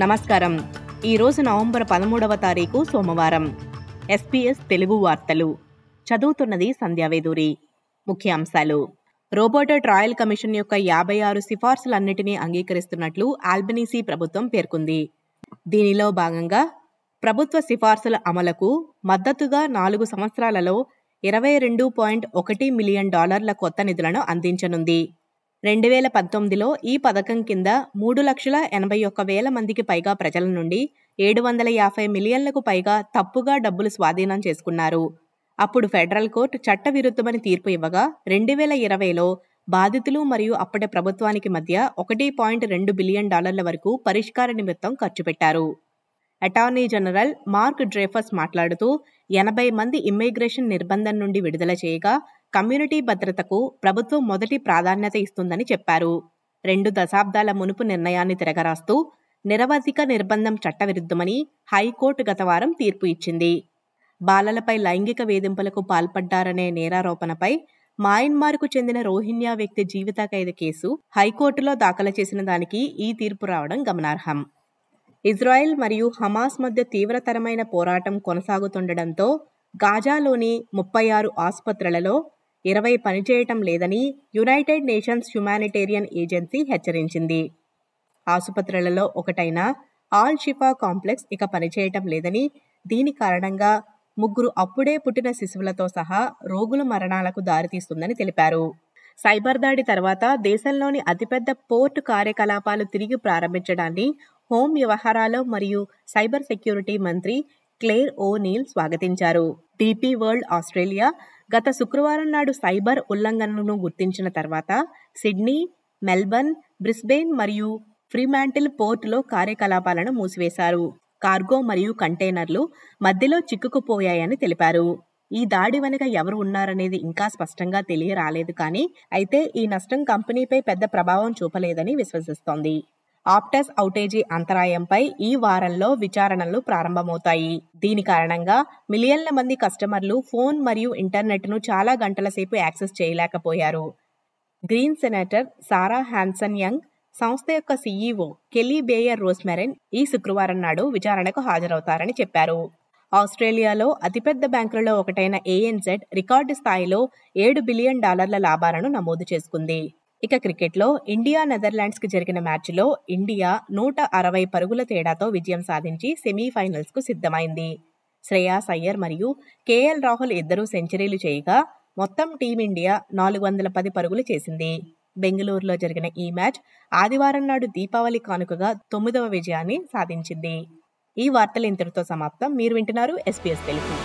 నమస్కారం. ఈరోజు నవంబర్ పదమూడవ తారీఖు సోమవారం. ఎస్పీఎస్ తెలుగు వార్తలు. చదువుతున్నది సంధ్యావేదూరి ముఖ్యాంశాలు. రోబోటో ట్రయల్ కమిషన్ యొక్క యాభై ఆరు సిఫార్సులన్నిటినీ అంగీకరిస్తున్నట్లు ఆల్బనీసీ ప్రభుత్వం పేర్కొంది. దీనిలో భాగంగా ప్రభుత్వ సిఫార్సుల అమలుకు మద్దతుగా నాలుగు సంవత్సరాలలో ఇరవై రెండు పాయింట్ ఒకటి మిలియన్ డాలర్ల కొత్త నిధులను అందించనుంది. రెండు వేల పంతొమ్మిదిలో ఈ పథకం కింద మూడు లక్షల ఎనభై ఒక్క వేల మందికి పైగా ప్రజల నుండి ఏడు వందల యాభై మిలియన్లకు పైగా తప్పుగా డబ్బులు స్వాధీనం చేసుకున్నారు. అప్పుడు ఫెడరల్ కోర్టు చట్టవిరుద్ధమని తీర్పు ఇవ్వగా రెండు వేల ఇరవైలో బాధితులు మరియు అప్పటి ప్రభుత్వానికి మధ్య ఒకటి పాయింట్ రెండు బిలియన్ డాలర్ల వరకు పరిష్కార నిమిత్తం ఖర్చు పెట్టారు. అటార్నీ జనరల్ మార్క్ డ్రేఫస్ మాట్లాడుతూ ఎనభై మంది ఇమ్మిగ్రేషన్ నిర్బంధం నుండి విడుదల చేయగా కమ్యూనిటీ భద్రతకు ప్రభుత్వం మొదటి ప్రాధాన్యత ఇస్తుందని చెప్పారు. రెండు దశాబ్దాల మునుపు నిర్ణయాన్ని తిరగరాస్తూ నిరవధిక నిర్బంధం చట్టవిరుద్ధమని హైకోర్టు గత వారం తీర్పు ఇచ్చింది. బాలలపై లైంగిక వేధింపులకు పాల్పడ్డారనే నేరారోపణపై మయన్మార్కు చెందిన రోహిణ్యా వ్యక్తి జీవిత ఖైదు కేసు హైకోర్టులో దాఖలు చేసిన దానికి ఈ తీర్పు రావడం గమనార్హం. ఇజ్రాయెల్ మరియు హమాస్ మధ్య తీవ్రతరమైన పోరాటం కొనసాగుతుండటంతో గాజాలోని ముప్పై ఆరు ఆసుపత్రులలో ఇరవై పనిచేయటం లేదని యునైటెడ్ నేషన్స్ హ్యుమానిటేరియన్ ఏజెన్సీ హెచ్చరించింది. ఆసుపత్రులలో ఒకటైన ఆల్ షిఫా కాంప్లెక్స్ ఇక పనిచేయటం లేదని దీని కారణంగా ముగ్గురు అప్పుడే పుట్టిన శిశువులతో సహా రోగుల మరణాలకు దారితీస్తుందని తెలిపారు. సైబర్ దాడి తర్వాత దేశంలోని అతిపెద్ద పోర్టు కార్యకలాపాలు తిరిగి ప్రారంభించడాన్ని హోం వ్యవహారాలు మరియు సైబర్ సెక్యూరిటీ మంత్రి క్లేర్ ఓ నీల్ స్వాగతించారు. డీపీ వరల్డ్ ఆస్ట్రేలియా గత శుక్రవారం నాడు సైబర్ ఉల్లంఘనను గుర్తించిన తర్వాత సిడ్నీ మెల్బర్న్ బ్రిస్బెయిన్ మరియు ఫ్రీమాంటిల్ పోర్టులో కార్యకలాపాలను మూసివేశారు. కార్గో మరియు కంటైనర్లు మధ్యలో చిక్కుకుపోయాయని తెలిపారు. ఈ దాడి వెనుక ఎవరు ఉన్నారనేది ఇంకా స్పష్టంగా తెలియరాలేదు కానీ అయితే ఈ నష్టం కంపెనీపై పెద్ద ప్రభావం చూపలేదని విశ్వసిస్తోంది. ఆప్టస్ ఔటేజీ అంతరాయంపై ఈ వారంలో విచారణలు ప్రారంభమవుతాయి. దీని కారణంగా మిలియన్ల మంది కస్టమర్లు ఫోన్ మరియు ఇంటర్నెట్ను చాలా గంటల సేపు యాక్సెస్ చేయలేకపోయారు. Green senator Sarah Hanson Young సంస్థ యొక్క సీఈఓ కెలీ బేయర్ రోస్మెరెన్ ఈ శుక్రవారం నాడు విచారణకు హాజరవుతారని చెప్పారు. ఆస్ట్రేలియాలో అతిపెద్ద బ్యాంకులలో ఒకటైన ఏఎన్జెడ్ రికార్డు స్థాయిలో ఏడు బిలియన్ డాలర్ల లాభాలను నమోదు చేసుకుంది. ఇక క్రికెట్లో ఇండియా నెదర్లాండ్స్కి జరిగిన మ్యాచ్లో ఇండియా నూట అరవై పరుగుల తేడాతో విజయం సాధించి సెమీఫైనల్స్కు సిద్ధమైంది. శ్రేయాస్ అయ్యర్ మరియు కేఎల్ రాహుల్ ఇద్దరూ సెంచరీలు చేయగా మొత్తం టీమిండియా నాలుగు వందల పది పరుగులు చేసింది. బెంగళూరులో జరిగిన ఈ మ్యాచ్ ఆదివారం నాడు దీపావళి కానుకగా తొమ్మిదవ విజయాన్ని సాధించింది. ఈ వార్తలు ఇంతటితో సమాప్తం. మీరు వింటున్నారు ఎస్పీఎస్ తెలుగు.